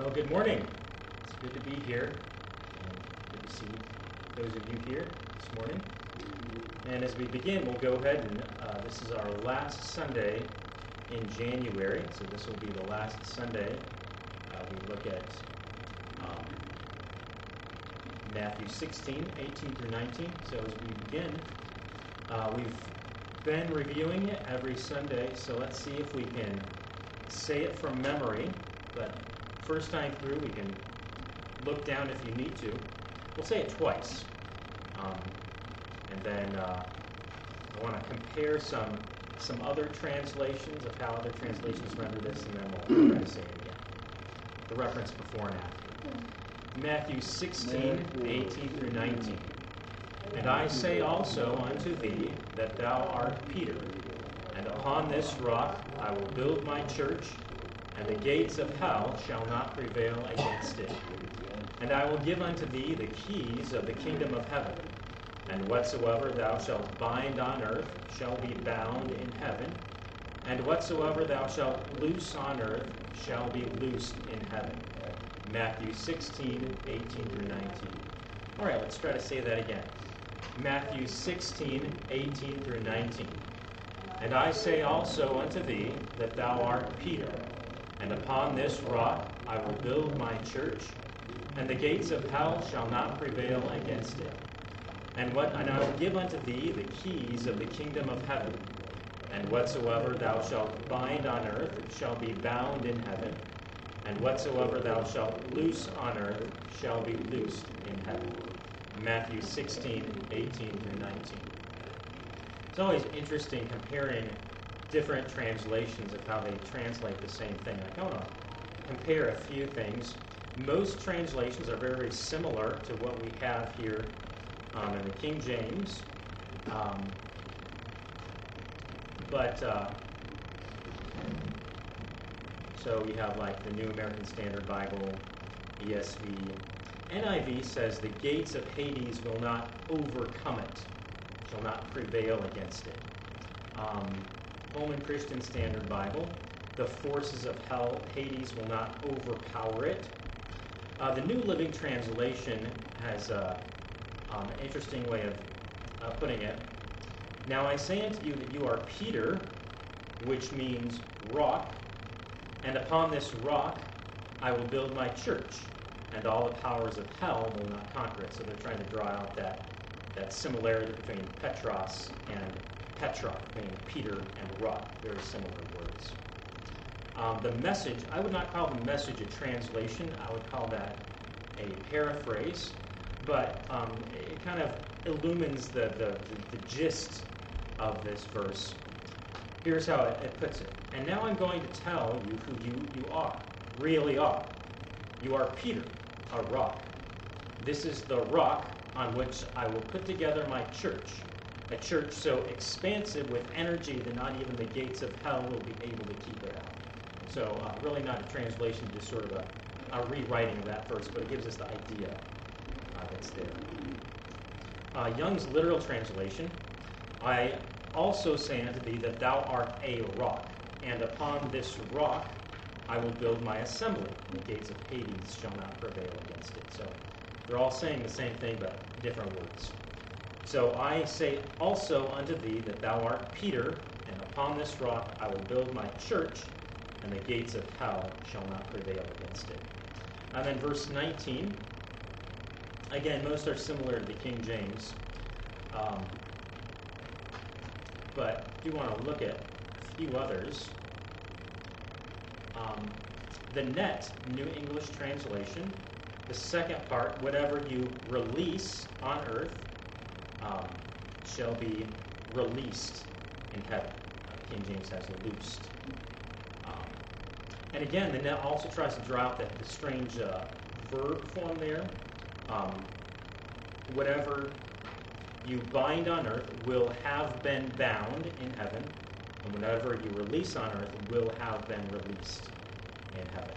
Well, good morning. It's good to be here. Good to see those of you here this morning. And as we begin, we'll go ahead and uh, this is our last Sunday in January, so this will be the last Sunday. Uh, we look at um, Matthew 16, 18 through 19. So as we begin, uh, we've been reviewing it every Sunday, so let's see if we can say it from memory. But first time through, we can look down if you need to. We'll say it twice. Um, and then uh, I want to compare some some other translations of how other translations render this, and then we'll try to say it again. The reference before and after. Matthew 16, 18 through 19. And I say also unto thee that thou art Peter, and upon this rock I will build my church, and the gates of hell shall not prevail against it. And I will give unto thee the keys of the kingdom of heaven. And whatsoever thou shalt bind on earth shall be bound in heaven, and whatsoever thou shalt loose on earth shall be loosed in heaven. Matthew 16, 18 through 19. All right, let's try to say that again. Matthew 16, 18 through 19. And I say also unto thee that thou art Peter, and upon this rock I will build my church, and the gates of hell shall not prevail against it. And what and I will give unto thee the keys of the kingdom of heaven. And whatsoever thou shalt bind on earth shall be bound in heaven, and whatsoever thou shalt loose on earth shall be loosed in heaven. Matthew 16, 18 through 19. It's always interesting comparing different translations of how they translate the same thing. I want to compare a few things. Most translations are very similar to what we have here um, in the King James. Um, but uh, so we have like the New American Standard Bible, ESV. NIV says the gates of Hades will not overcome it, shall not prevail against it. Um, Holman Christian Standard Bible, the forces of hell, Hades will not overpower it. Uh, the New Living Translation has a um, an interesting way of uh, putting it. Now I say unto you that you are Peter, which means rock, and upon this rock I will build my church, and all the powers of hell will not conquer it. So they're trying to draw out that, that similarity between Petros and Petra, meaning Peter and rock, very similar words. Um, the message, I would not call the message a translation, I would call that a paraphrase but um, it kind of illumines the, the, the, the, gist of this verse. Here's how it, it puts it. And now I'm going to tell you who you, you are, really are. You are Peter, a rock. This is the rock on which I will put together my church, a church so expansive with energy that not even the gates of hell will be able to keep it out. So, uh, really not a translation, just sort of a, a rewriting of that verse, but it gives us the idea that's there. Uh, Young's literal translation I also say unto thee that thou art a rock, and upon this rock I will build my assembly, and the gates of Hades shall not prevail against it. So they're all saying the same thing, but different words. So I say also unto thee that thou art Peter, and upon this rock I will build my church, and the gates of hell shall not prevail against it. And then verse 19 Again, most are similar to the King James. Um, but I do want to look at a few others. Um, the net New English translation, the second part, whatever you release on earth shall be released in heaven. Uh, King James has loosed. Um, and again, the net also tries to draw out the, the strange uh, verb form there um, whatever you bind on earth will have been bound in heaven, and whatever you release on earth will have been released in heaven.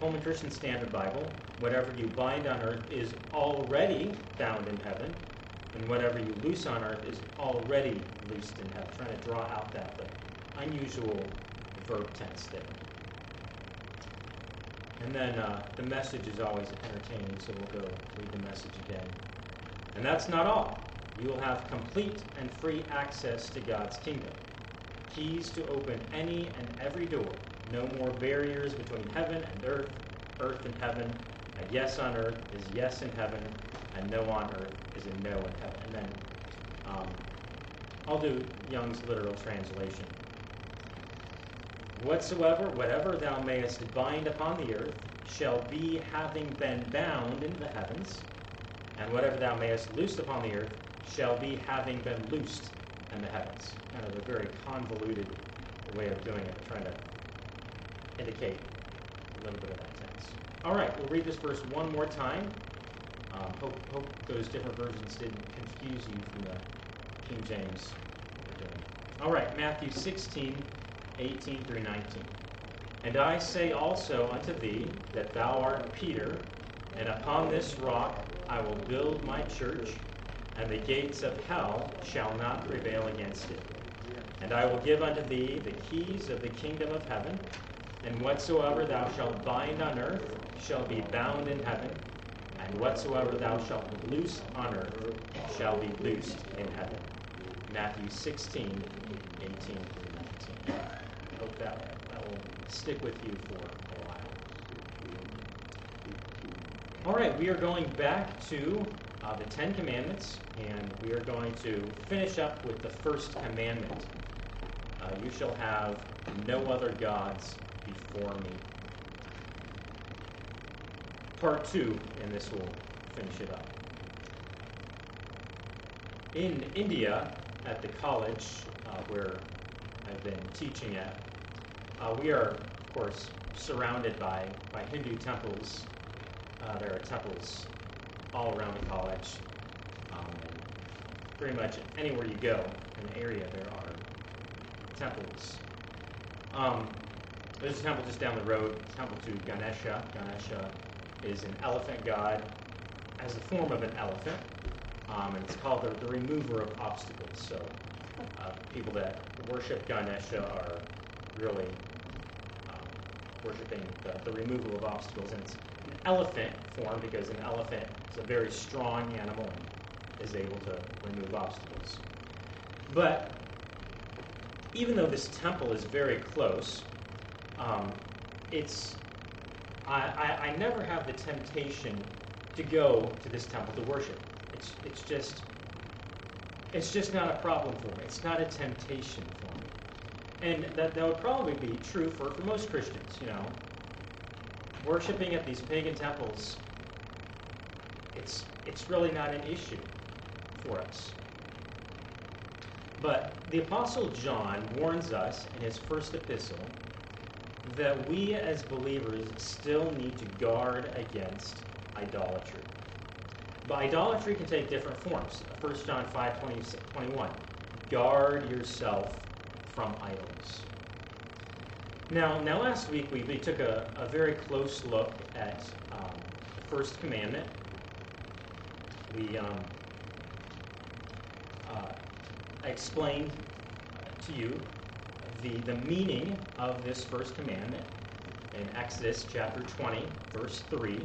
Holman Christian Standard Bible, whatever you bind on earth is already bound in heaven, and whatever you loose on earth is already loosed in heaven. Trying to draw out that unusual verb tense there. And then uh, the message is always entertaining, so we'll go read the message again. And that's not all. You will have complete and free access to God's kingdom. Keys to open any and every door. No more barriers between heaven and earth, earth and heaven. A yes on earth is yes in heaven, and no on earth is a no in heaven. And then um, I'll do Young's literal translation. Whatsoever, whatever thou mayest bind upon the earth, shall be having been bound in the heavens, and whatever thou mayest loose upon the earth, shall be having been loosed in the heavens. Kind of a very convoluted way of doing it, trying to indicate a little bit of that tense. All right, we'll read this verse one more time. Hope, hope those different versions didn't confuse you from the King James. All right, Matthew 16, 18 through 19. And I say also unto thee that thou art Peter, and upon this rock I will build my church, and the gates of hell shall not prevail against it. And I will give unto thee the keys of the kingdom of heaven, and whatsoever thou shalt bind on earth shall be bound in heaven, and whatsoever thou shalt loose on earth shall be loosed in heaven. Matthew 16, 18 through 19. I hope that, that will stick with you for a while. All right, we are going back to uh, the Ten Commandments, and we are going to finish up with the first commandment. Uh, you shall have no other gods before me. Part two, and this will finish it up. In India, at the college uh, where I've been teaching at, uh, we are, of course, surrounded by, by Hindu temples. Uh, there are temples all around the college. Um, pretty much anywhere you go in the area, there are temples. Um, there's a temple just down the road, temple to Ganesha. Ganesha is an elephant god as a form of an elephant. Um, and it's called the, the remover of obstacles. So uh, people that worship Ganesha are really um, worshiping the, the removal of obstacles. And it's an elephant form because an elephant is a very strong animal and is able to remove obstacles. But even though this temple is very close, um, it's I, I, never have the temptation to go to this temple to worship. It's, it's just it's just not a problem for me. It's not a temptation for me. And that, that would probably be true for, for most Christians, you know. Worshipping at these pagan temples, it's, it's really not an issue for us. But the Apostle John warns us in his first epistle that we as believers still need to guard against idolatry. But idolatry can take different forms. 1 John 5 20, 21. Guard yourself from idols. Now, now last week we, we took a, a very close look at um, the first commandment. We um, uh, explained to you the, the meaning of this first commandment in Exodus chapter 20, verse 3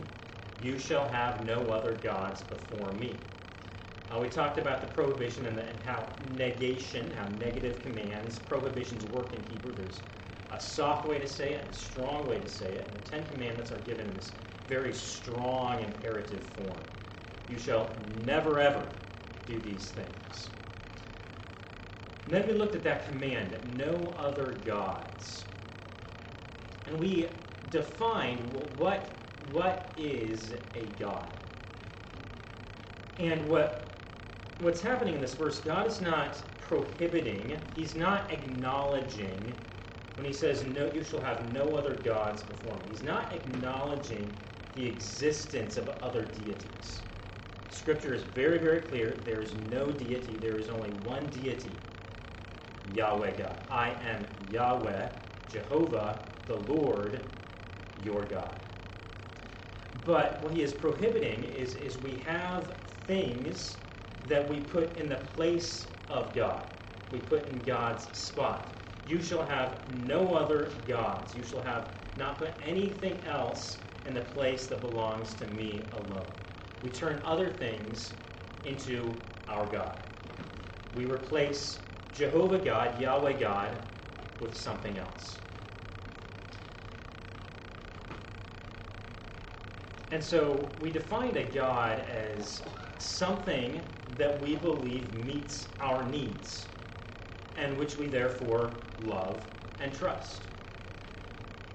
you shall have no other gods before me. Uh, we talked about the prohibition and, the, and, how negation, how negative commands, prohibitions work in Hebrew. There's a soft way to say it a strong way to say it. And the Ten Commandments are given in this very strong imperative form. You shall never, ever do these things. And then we looked at that command, no other gods. And we defined what what is a God? And what what's happening in this verse, God is not prohibiting, he's not acknowledging when he says no you shall have no other gods before me. He's not acknowledging the existence of other deities. Scripture is very, very clear. There is no deity. There is only one deity, Yahweh God. I am Yahweh, Jehovah, the Lord, your God. But what he is prohibiting is, is we have things that we put in the place of God. We put in God's spot. You shall have no other gods. You shall have not put anything else in the place that belongs to me alone. We turn other things into our God. We replace Jehovah God, Yahweh God, with something else. And so we defined a God as something that we believe meets our needs and which we therefore love and trust.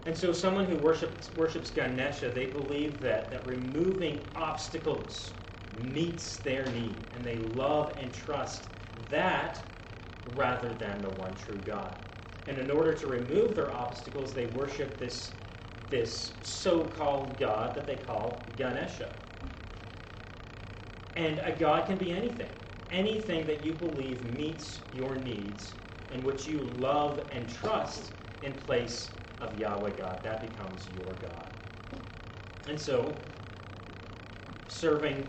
And so someone who worships, worships Ganesha, they believe that, that removing obstacles meets their need, and they love and trust that rather than the one true God. And in order to remove their obstacles, they worship this, this so-called God that they call Ganesha. And a God can be anything. Anything that you believe meets your needs and which you love and trust in place of Yahweh God. That becomes your God. And so, serving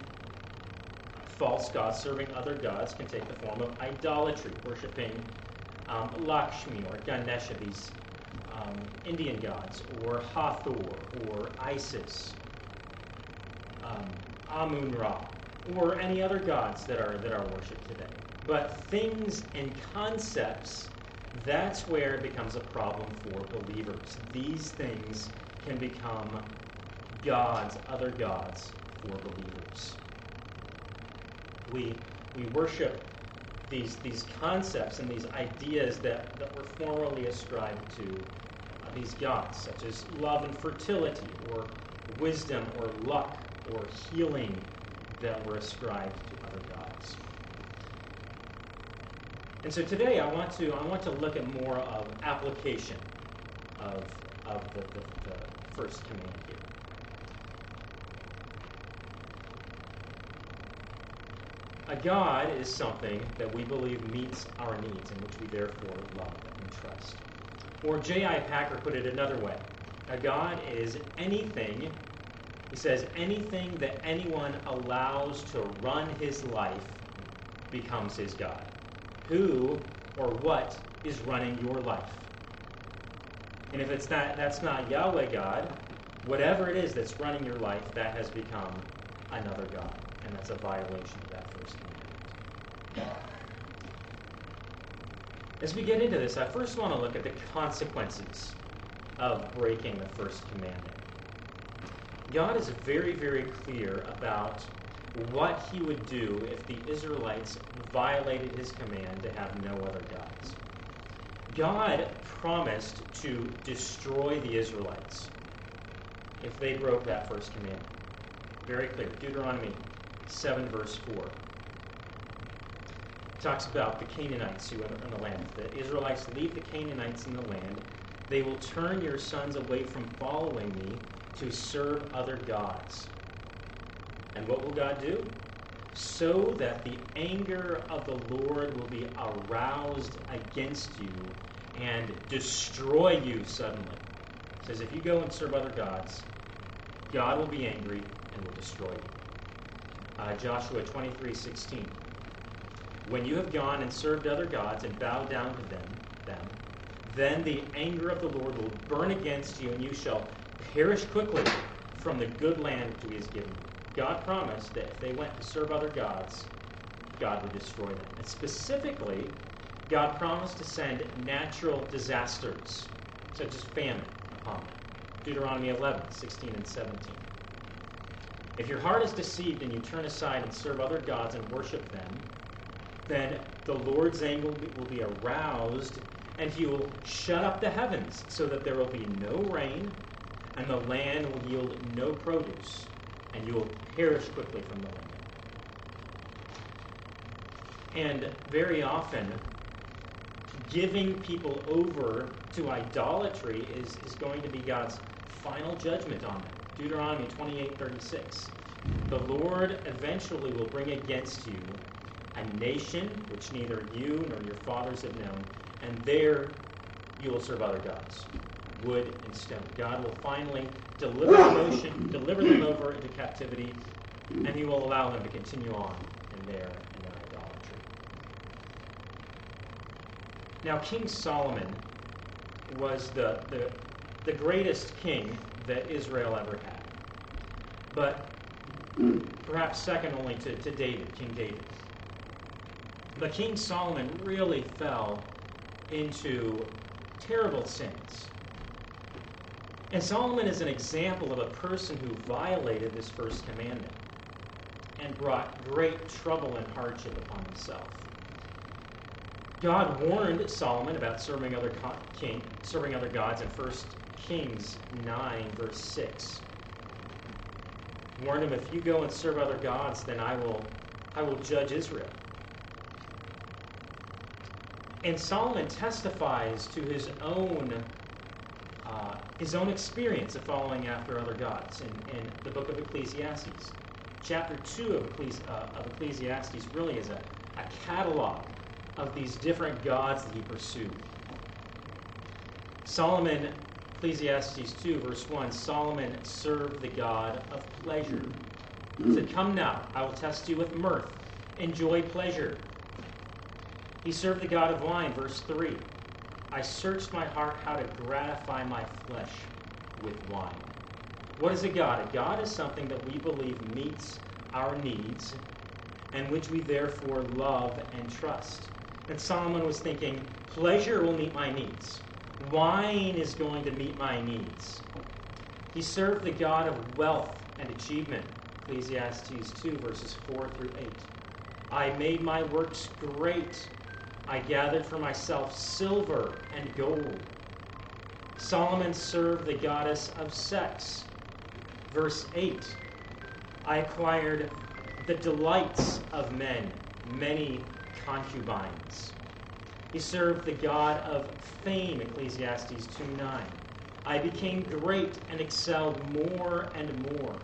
false gods, serving other gods, can take the form of idolatry, worshiping um, Lakshmi or Ganesha, these um, Indian gods, or Hathor, or Isis, um, Amun Ra, or any other gods that are that are worshipped today. But things and concepts, that's where it becomes a problem for believers. These things can become gods, other gods for believers. We we worship these these concepts and these ideas that, that were formerly ascribed to uh, these gods, such as love and fertility, or wisdom, or luck, or healing, that were ascribed to other gods. And so today I want to I want to look at more of application of of the, the, the first command here. A God is something that we believe meets our needs and which we therefore love and trust. Or J.I. Packer put it another way a God is anything he says, anything that anyone allows to run his life becomes his God. Who or what is running your life? And if it's not, that's not Yahweh God, whatever it is that's running your life, that has become another God. And that's a violation As we get into this, I first want to look at the consequences of breaking the first commandment. God is very, very clear about what he would do if the Israelites violated his command to have no other gods. God promised to destroy the Israelites if they broke that first commandment. Very clear. Deuteronomy 7, verse 4 talks about the Canaanites who are in the land. The Israelites leave the Canaanites in the land, they will turn your sons away from following me to serve other gods. And what will God do? So that the anger of the Lord will be aroused against you and destroy you suddenly. It says, if you go and serve other gods, God will be angry and will destroy you. Uh, Joshua 23 16. When you have gone and served other gods and bowed down to them, them, then the anger of the Lord will burn against you, and you shall perish quickly from the good land which he has given you. God promised that if they went to serve other gods, God would destroy them. And specifically, God promised to send natural disasters, such as famine, upon them. Deuteronomy 11, 16, and 17. If your heart is deceived and you turn aside and serve other gods and worship them, then the Lord's anger will be aroused, and he will shut up the heavens so that there will be no rain and the land will yield no produce, and you will perish quickly from the land. And very often, giving people over to idolatry is, is going to be God's final judgment on them. Deuteronomy 28 36. The Lord eventually will bring against you a nation which neither you nor your fathers have known, and there you will serve other gods wood, and stone. God will finally deliver them, deliver them over into captivity, and he will allow them to continue on in their, in their idolatry. Now, King Solomon was the, the, the greatest king that Israel ever had. But perhaps second only to, to David, King David. But King Solomon really fell into terrible sins. And Solomon is an example of a person who violated this first commandment and brought great trouble and hardship upon himself. God warned Solomon about serving other king, serving other gods in 1 Kings 9, verse 6. Warned him, if you go and serve other gods, then I will, I will judge Israel. And Solomon testifies to his own uh, his own experience of following after other gods in, in the book of Ecclesiastes. Chapter 2 of, Ecclesi- uh, of Ecclesiastes really is a, a catalog of these different gods that he pursued. Solomon, Ecclesiastes 2, verse 1 Solomon served the God of pleasure. He said, Come now, I will test you with mirth. Enjoy pleasure. He served the God of wine, verse 3. I searched my heart how to gratify my flesh with wine. What is a God? A God is something that we believe meets our needs and which we therefore love and trust. And Solomon was thinking, pleasure will meet my needs. Wine is going to meet my needs. He served the God of wealth and achievement. Ecclesiastes 2, verses 4 through 8. I made my works great I gathered for myself silver and gold. Solomon served the goddess of sex. Verse 8 I acquired the delights of men, many concubines. He served the God of fame, Ecclesiastes 2 9. I became great and excelled more and more.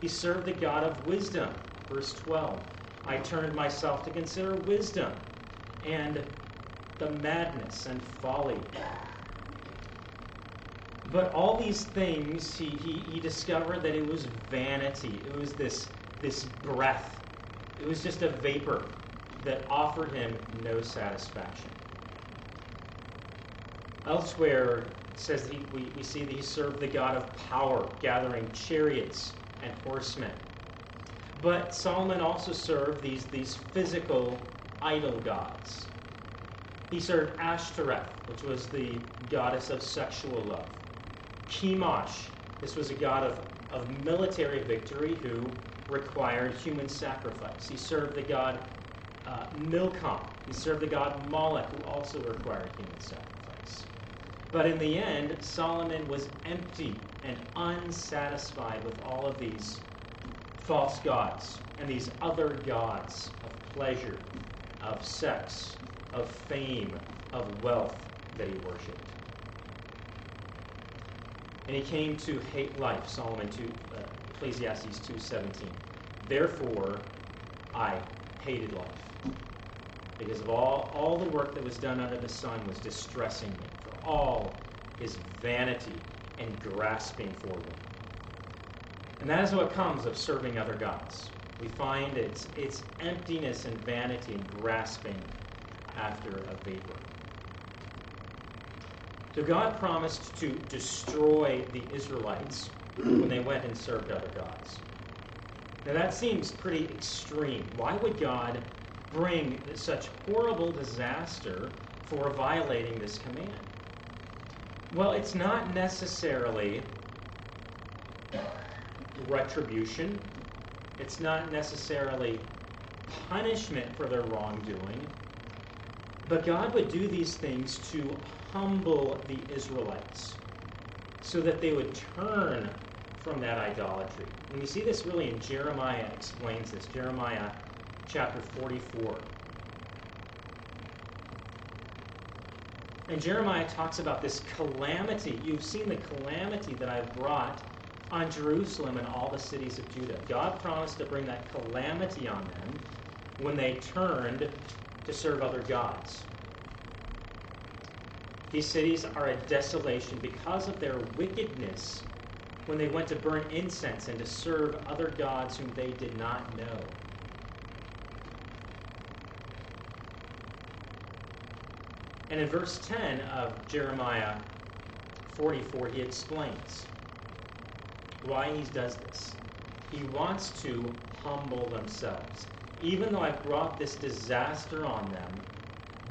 He served the God of wisdom, verse 12. I turned myself to consider wisdom and the madness and folly. But all these things, he, he, he discovered that it was vanity. It was this, this breath. It was just a vapor that offered him no satisfaction. Elsewhere, it says that he, we, we see that he served the God of power, gathering chariots and horsemen. But Solomon also served these, these physical idol gods. He served Ashtoreth, which was the goddess of sexual love. Chemosh, this was a god of, of military victory who required human sacrifice. He served the god uh, Milcom. He served the god Moloch, who also required human sacrifice. But in the end, Solomon was empty and unsatisfied with all of these false gods and these other gods of pleasure, of sex, of fame, of wealth that he worshiped. And he came to hate life, Solomon 2, uh, Ecclesiastes 2.17. Therefore, I hated life. Because of all, all the work that was done under the sun was distressing me for all his vanity and grasping for them. And that is what comes of serving other gods. We find its, its emptiness and vanity and grasping after a vapor. So God promised to destroy the Israelites when they went and served other gods. Now that seems pretty extreme. Why would God bring such horrible disaster for violating this command? Well, it's not necessarily retribution. It's not necessarily punishment for their wrongdoing. But God would do these things to humble the Israelites so that they would turn from that idolatry. And we see this really in Jeremiah explains this. Jeremiah chapter 44. And Jeremiah talks about this calamity. You've seen the calamity that I've brought on Jerusalem and all the cities of Judah. God promised to bring that calamity on them when they turned to serve other gods. These cities are a desolation because of their wickedness when they went to burn incense and to serve other gods whom they did not know. And in verse 10 of Jeremiah 44, he explains why he does this. He wants to humble themselves. Even though I've brought this disaster on them,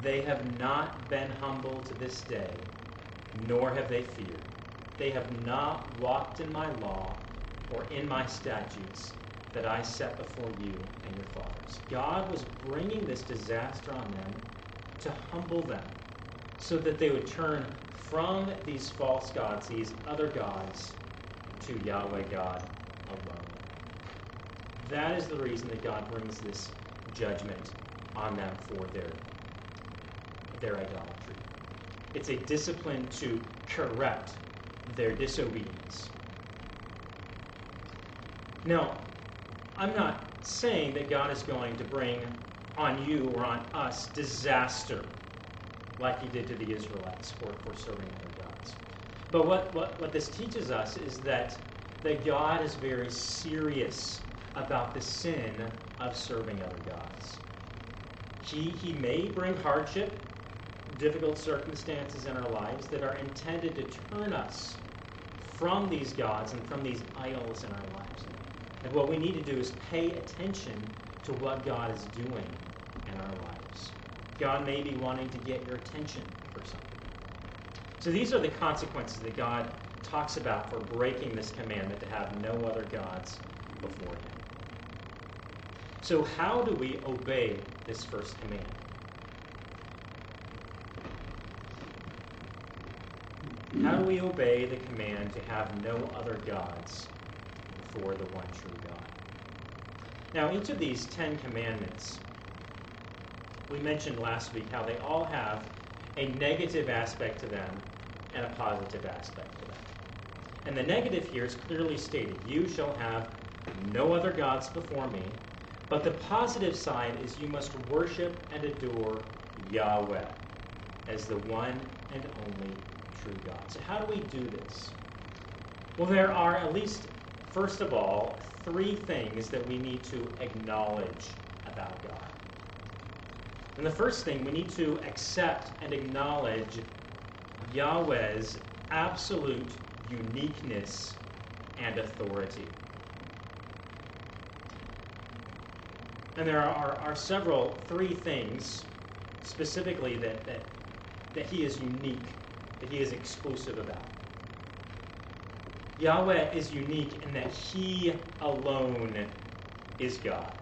they have not been humble to this day, nor have they feared. They have not walked in my law or in my statutes that I set before you and your fathers. God was bringing this disaster on them to humble them so that they would turn from these false gods, these other gods, to Yahweh God alone. That is the reason that God brings this judgment on them for their, their idolatry. It's a discipline to correct their disobedience. Now, I'm not saying that God is going to bring on you or on us disaster like he did to the Israelites for, for serving gods. But what, what, what this teaches us is that, that God is very serious about the sin of serving other gods. He, he may bring hardship, difficult circumstances in our lives that are intended to turn us from these gods and from these idols in our lives. And what we need to do is pay attention to what God is doing in our lives. God may be wanting to get your attention. So these are the consequences that God talks about for breaking this commandment to have no other gods before him. So, how do we obey this first command? How do we obey the command to have no other gods before the one true God? Now, each of these Ten Commandments we mentioned last week how they all have a negative aspect to them and a positive aspect to them. And the negative here is clearly stated You shall have no other gods before me. But the positive side is you must worship and adore Yahweh as the one and only true God. So, how do we do this? Well, there are at least, first of all, three things that we need to acknowledge about God. And the first thing, we need to accept and acknowledge Yahweh's absolute uniqueness and authority. And there are, are several, three things specifically that, that, that he is unique, that he is exclusive about. Yahweh is unique in that he alone is God.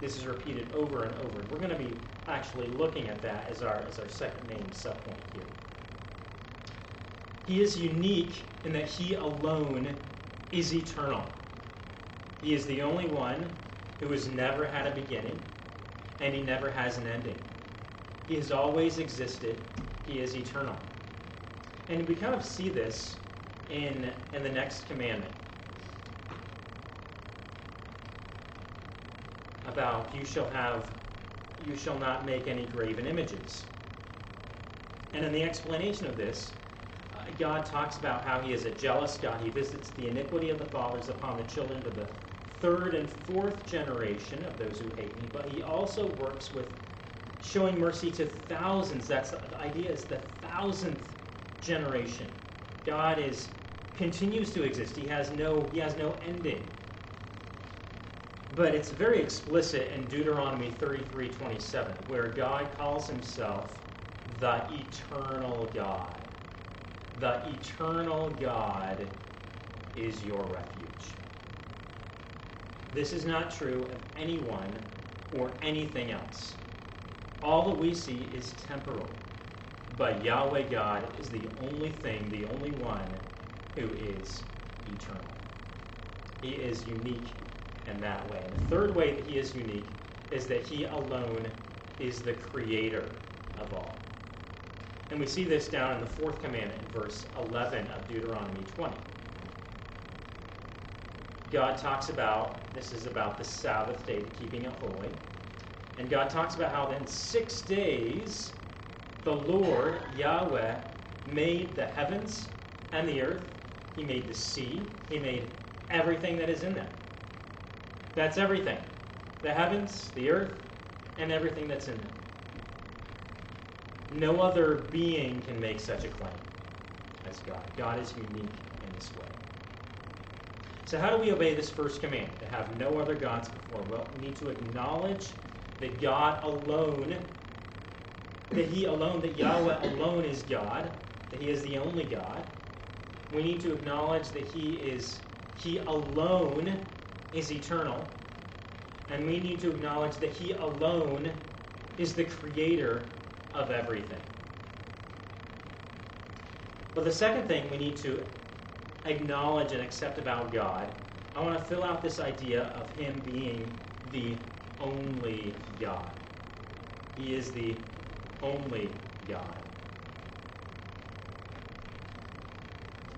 This is repeated over and over. We're going to be actually looking at that as our, as our second main subpoint here. He is unique in that he alone is eternal. He is the only one who has never had a beginning and he never has an ending. He has always existed. He is eternal. And we kind of see this in, in the next commandment. About you shall have you shall not make any graven images. And in the explanation of this, uh, God talks about how he is a jealous God. He visits the iniquity of the fathers upon the children to the third and fourth generation of those who hate me, but he also works with showing mercy to thousands. That's the idea is the thousandth generation. God is continues to exist. He has no he has no ending. But it's very explicit in Deuteronomy 33:27, where God calls himself the eternal God. The eternal God is your refuge. This is not true of anyone or anything else. All that we see is temporal, but Yahweh God is the only thing, the only one who is eternal. He is unique in that way. And the third way that he is unique is that he alone is the creator of all. And we see this down in the fourth commandment in verse 11 of Deuteronomy 20. God talks about, this is about the Sabbath day, keeping it holy. And God talks about how in six days the Lord, Yahweh, made the heavens and the earth. He made the sea. He made everything that is in them. That's everything the heavens, the earth, and everything that's in them. No other being can make such a claim. as God. God is unique in this way. So, how do we obey this first command? To have no other gods before? Well, we need to acknowledge that God alone, that He alone, that Yahweh alone is God, that He is the only God. We need to acknowledge that He is He alone is eternal. And we need to acknowledge that He alone is the creator of everything. But the second thing we need to acknowledge and accept about God, I want to fill out this idea of Him being the only God. He is the only God.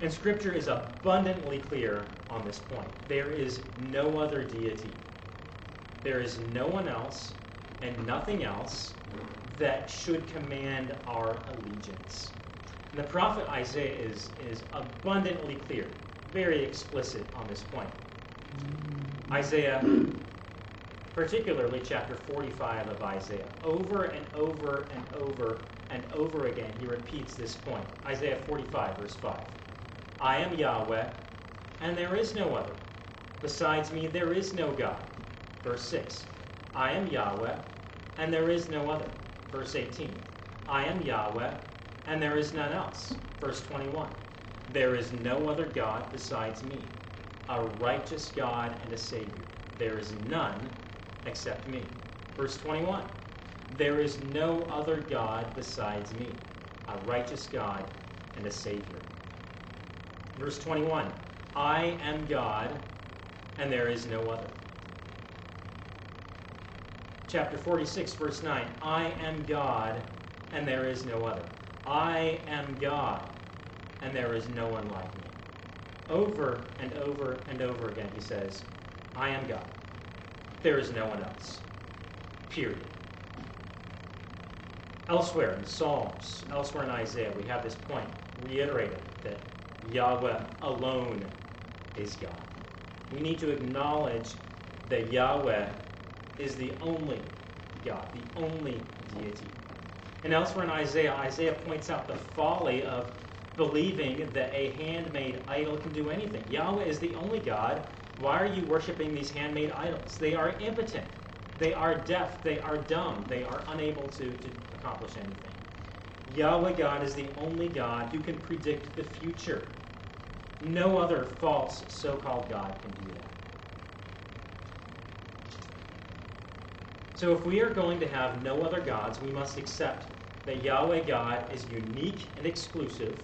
And Scripture is abundantly clear on this point. There is no other deity. There is no one else and nothing else that should command our allegiance. And the prophet Isaiah is, is abundantly clear, very explicit on this point. Isaiah, particularly chapter 45 of Isaiah, over and over and over and over again, he repeats this point. Isaiah 45, verse 5. I am Yahweh, and there is no other. Besides me, there is no God. Verse 6. I am Yahweh, and there is no other. Verse 18. I am Yahweh, and there is none else. Verse 21 There is no other God besides me, a righteous God and a Savior. There is none except me. Verse 21 There is no other God besides me, a righteous God and a Savior. Verse 21 I am God, and there is no other. Chapter 46, verse 9 I am God, and there is no other. I am God, and there is no one like me. Over and over and over again, he says, I am God. There is no one else. Period. Elsewhere in Psalms, elsewhere in Isaiah, we have this point reiterated that Yahweh alone is God. We need to acknowledge that Yahweh is the only God, the only deity. And elsewhere in Isaiah, Isaiah points out the folly of believing that a handmade idol can do anything. Yahweh is the only God. Why are you worshiping these handmade idols? They are impotent. They are deaf. They are dumb. They are unable to, to accomplish anything. Yahweh God is the only God who can predict the future. No other false so called God can do that. So if we are going to have no other gods, we must accept that Yahweh God is unique and exclusive.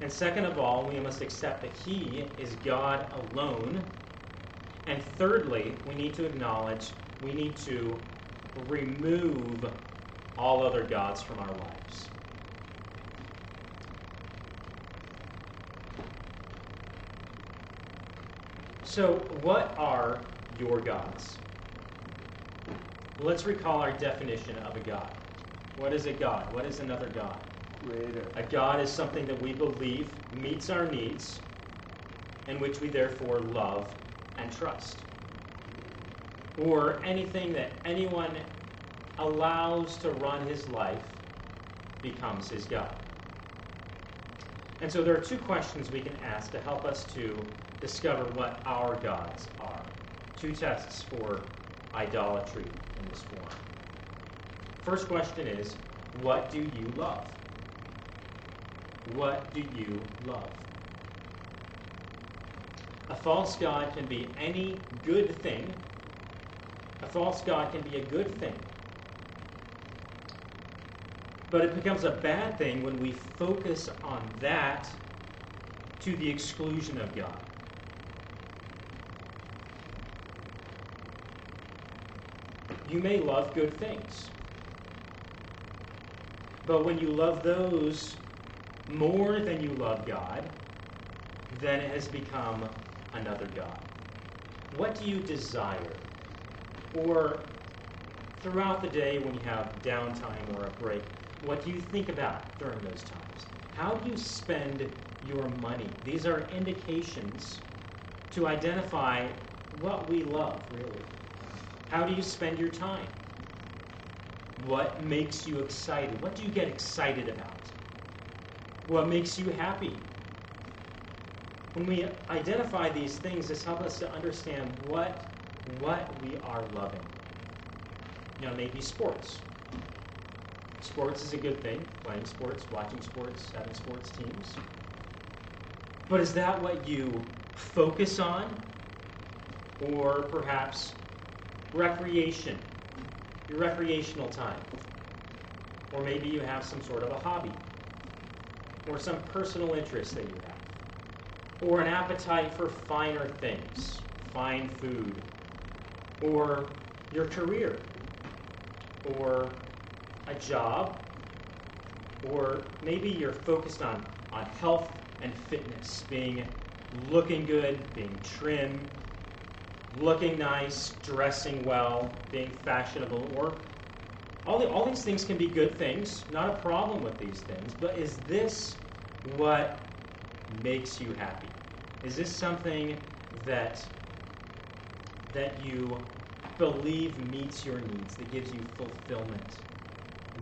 And second of all, we must accept that He is God alone. And thirdly, we need to acknowledge, we need to remove all other gods from our lives. So, what are your gods? Let's recall our definition of a God. What is a God? What is another God? Creator. A God is something that we believe meets our needs, and which we therefore love and trust. Or anything that anyone allows to run his life becomes his God. And so there are two questions we can ask to help us to discover what our gods are. Two tests for idolatry in this form. First question is What do you love? What do you love? A false God can be any good thing. A false God can be a good thing. But it becomes a bad thing when we focus on that to the exclusion of God. You may love good things. But when you love those more than you love God, then it has become another God. What do you desire? Or throughout the day when you have downtime or a break, what do you think about during those times? How do you spend your money? These are indications to identify what we love, really. How do you spend your time? What makes you excited? What do you get excited about? What makes you happy? When we identify these things, this helps us to understand what, what we are loving. You know, maybe sports. Sports is a good thing, playing sports, watching sports, having sports teams. But is that what you focus on? Or perhaps recreation, your recreational time? Or maybe you have some sort of a hobby, or some personal interest that you have, or an appetite for finer things, fine food, or your career, or a job, or maybe you're focused on, on health and fitness, being looking good, being trim, looking nice, dressing well, being fashionable, or all, the, all these things can be good things, not a problem with these things, but is this what makes you happy? Is this something that that you believe meets your needs, that gives you fulfillment,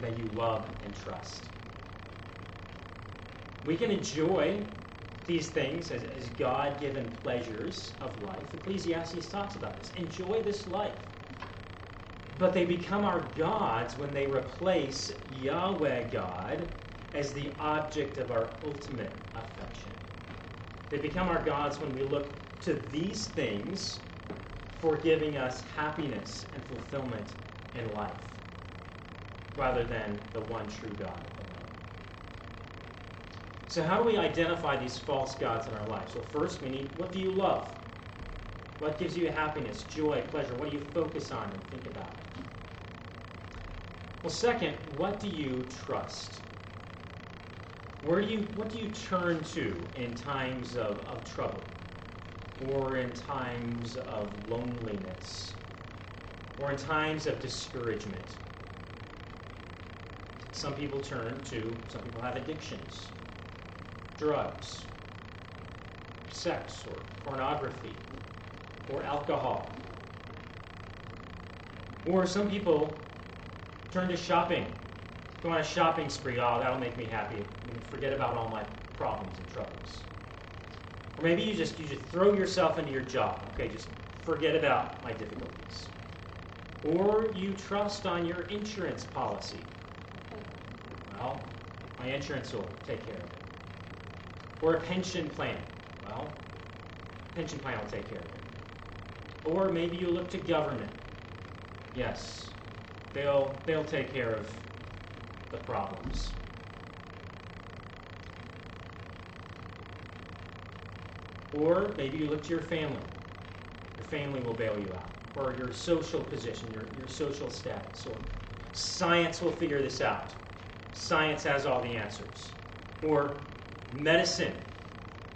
that you love and trust? We can enjoy these things as, as God given pleasures of life. Ecclesiastes talks about this. Enjoy this life. But they become our gods when they replace Yahweh God as the object of our ultimate affection. They become our gods when we look to these things for giving us happiness and fulfillment in life, rather than the one true God alone. So, how do we identify these false gods in our lives? Well, first, we need what do you love? What gives you happiness, joy, pleasure? What do you focus on and think about? Well, second, what do you trust? Where do you what do you turn to in times of, of trouble? Or in times of loneliness? Or in times of discouragement? Some people turn to, some people have addictions, drugs, sex, or pornography, or alcohol. Or some people turn to shopping. Go on a shopping spree. Oh, that'll make me happy. Forget about all my problems and troubles. Or maybe you just you just throw yourself into your job. Okay, just forget about my difficulties. Or you trust on your insurance policy. Well, my insurance will take care of it. Or a pension plan. Well, pension plan will take care of it. Or maybe you look to government. Yes, they'll they'll take care of the problems. Or maybe you look to your family. Your family will bail you out. Or your social position, your, your social status. Or science will figure this out. Science has all the answers. Or medicine.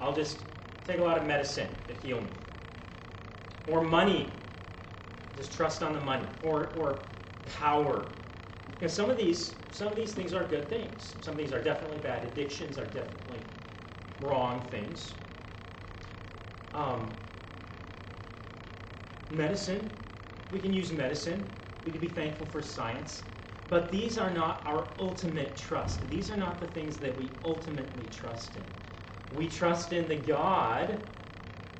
I'll just take a lot of medicine to heal me. Or money. Just trust on the money. Or, or power. Because some of these some of these things are good things. Some of these are definitely bad. Addictions are definitely wrong things. Um, medicine, we can use medicine. We can be thankful for science. But these are not our ultimate trust. These are not the things that we ultimately trust in. We trust in the God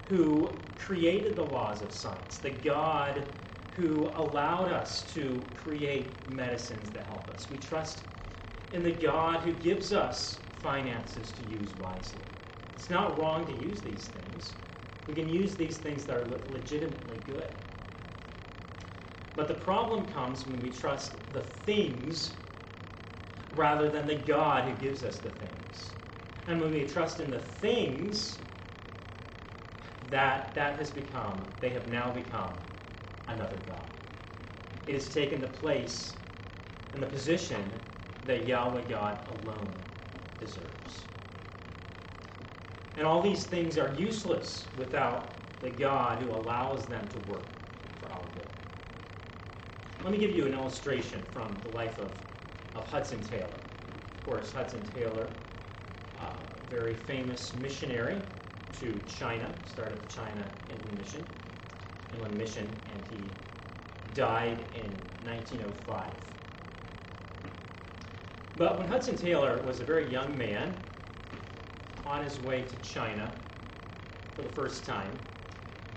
who created the laws of science, the God who allowed us to create medicines that help us. We trust in the God who gives us finances to use wisely. It's not wrong to use these things. We can use these things that are legitimately good. But the problem comes when we trust the things rather than the God who gives us the things. And when we trust in the things, that that has become, they have now become another God. It has taken the place and the position that Yahweh God alone deserves. And all these things are useless without the God who allows them to work. Let me give you an illustration from the life of, of Hudson Taylor. Of course, Hudson Taylor, uh, very famous missionary to China, started the China Inland Mission, Inland Mission, and he died in 1905. But when Hudson Taylor was a very young man, on his way to China for the first time.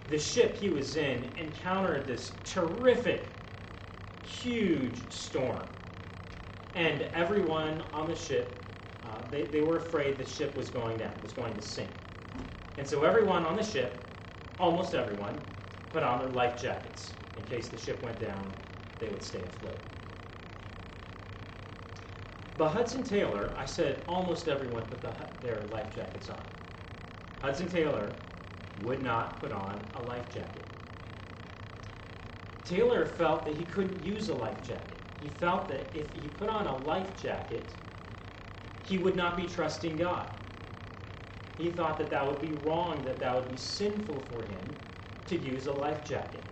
The ship he was in encountered this terrific, huge storm. And everyone on the ship, uh, they, they were afraid the ship was going down, was going to sink. And so everyone on the ship, almost everyone, put on their life jackets. In case the ship went down, they would stay afloat. But Hudson Taylor, I said almost everyone put the, their life jackets on. Hudson Taylor would not put on a life jacket. Taylor felt that he couldn't use a life jacket. He felt that if he put on a life jacket, he would not be trusting God. He thought that that would be wrong, that that would be sinful for him to use a life jacket.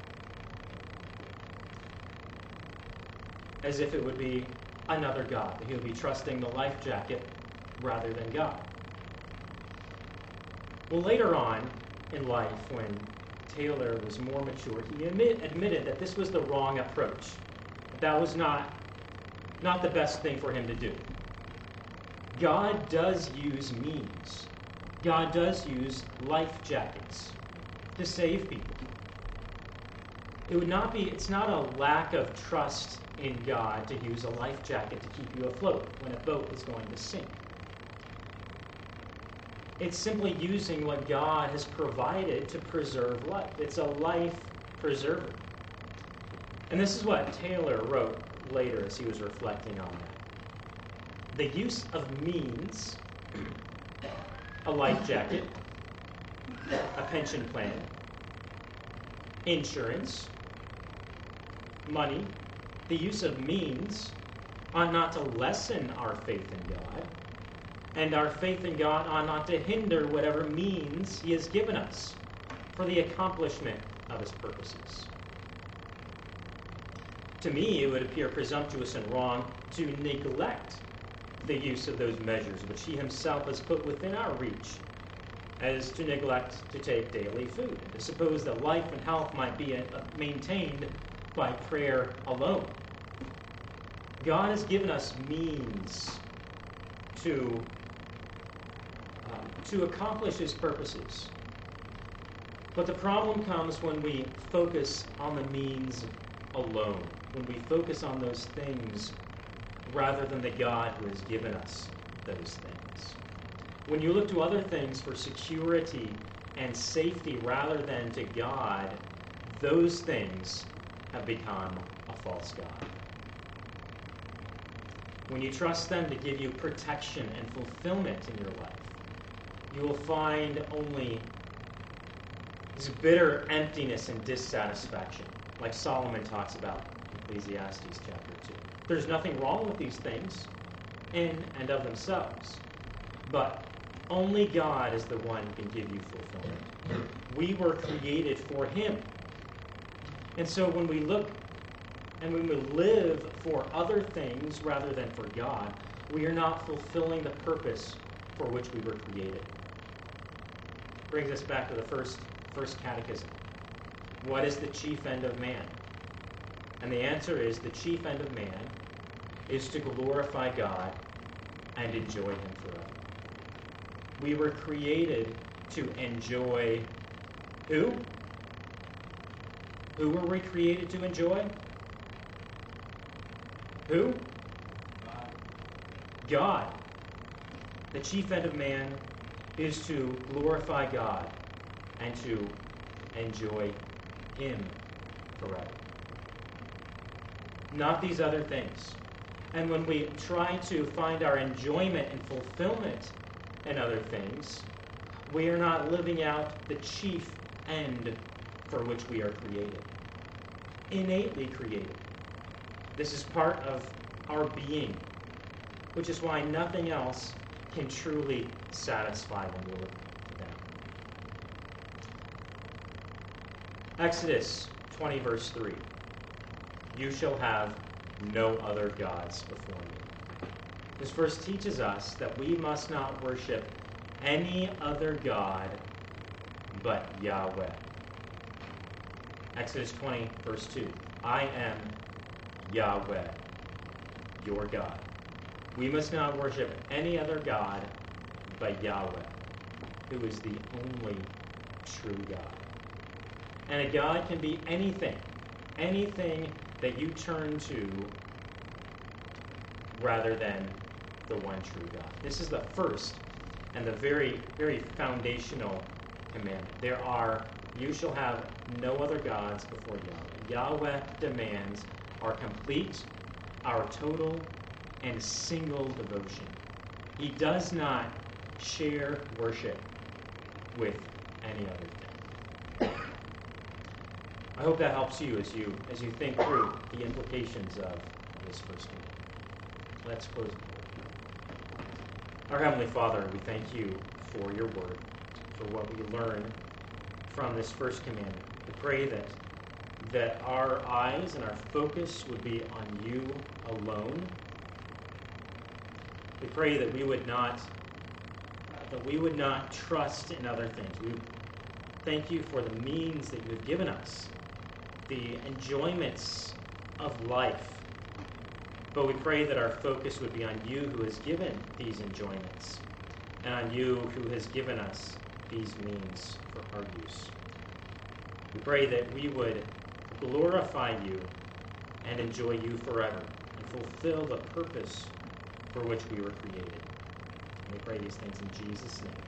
As if it would be another God. That he would be trusting the life jacket rather than God. Well, later on in life, when Taylor was more mature, he admit, admitted that this was the wrong approach. That was not, not the best thing for him to do. God does use means. God does use life jackets to save people. It would not be, it's not a lack of trust in God to use a life jacket to keep you afloat when a boat is going to sink. It's simply using what God has provided to preserve life. It's a life preserver. And this is what Taylor wrote later as he was reflecting on that. The use of means, a life jacket, a pension plan, insurance, money, the use of means ought not to lessen our faith in God, and our faith in God ought not to hinder whatever means He has given us for the accomplishment of His purposes. To me, it would appear presumptuous and wrong to neglect the use of those measures which He Himself has put within our reach, as to neglect to take daily food, to suppose that life and health might be uh, maintained by prayer alone. God has given us means to, to accomplish his purposes. But the problem comes when we focus on the means alone, when we focus on those things rather than the God who has given us those things. When you look to other things for security and safety rather than to God, those things have become a false God. When you trust them to give you protection and fulfillment in your life, you will find only this bitter emptiness and dissatisfaction, like Solomon talks about in Ecclesiastes chapter 2. There's nothing wrong with these things in and of themselves, but only God is the one who can give you fulfillment. We were created for Him. And so when we look and when we live for other things rather than for God, we are not fulfilling the purpose for which we were created. Brings us back to the first, first catechism. What is the chief end of man? And the answer is the chief end of man is to glorify God and enjoy Him forever. We were created to enjoy who? Who were we created to enjoy? Who? God. God. The chief end of man is to glorify God and to enjoy Him forever. Not these other things. And when we try to find our enjoyment and fulfillment in other things, we are not living out the chief end for which we are created. Innately created. This is part of our being, which is why nothing else can truly satisfy when we look to them. Exodus 20, verse 3 You shall have no other gods before me. This verse teaches us that we must not worship any other God but Yahweh. Exodus 20, verse 2 I am Yahweh, your God. We must not worship any other God but Yahweh. who is the only true God. And a God can be anything, anything that you turn to rather than the one true God. This is the first and the very, very foundational commandment. There are, you shall have no other gods before Yahweh. Yahweh demands our complete, our total, and single devotion. He does not share worship with any other thing. I hope that helps you as you as you think through the implications of this first commandment. Let's close. Our Heavenly Father, we thank you for your word, for what we learn from this first commandment. We pray that that our eyes and our focus would be on you alone. We pray that we would not uh, that we would not trust in other things. We thank you for the means that you have given us, the enjoyments of life. But we pray that our focus would be on you who has given these enjoyments and on you who has given us these means for our use. We pray that we would glorify you and enjoy you forever and fulfill the purpose for which we were created. And we pray these things in Jesus' name.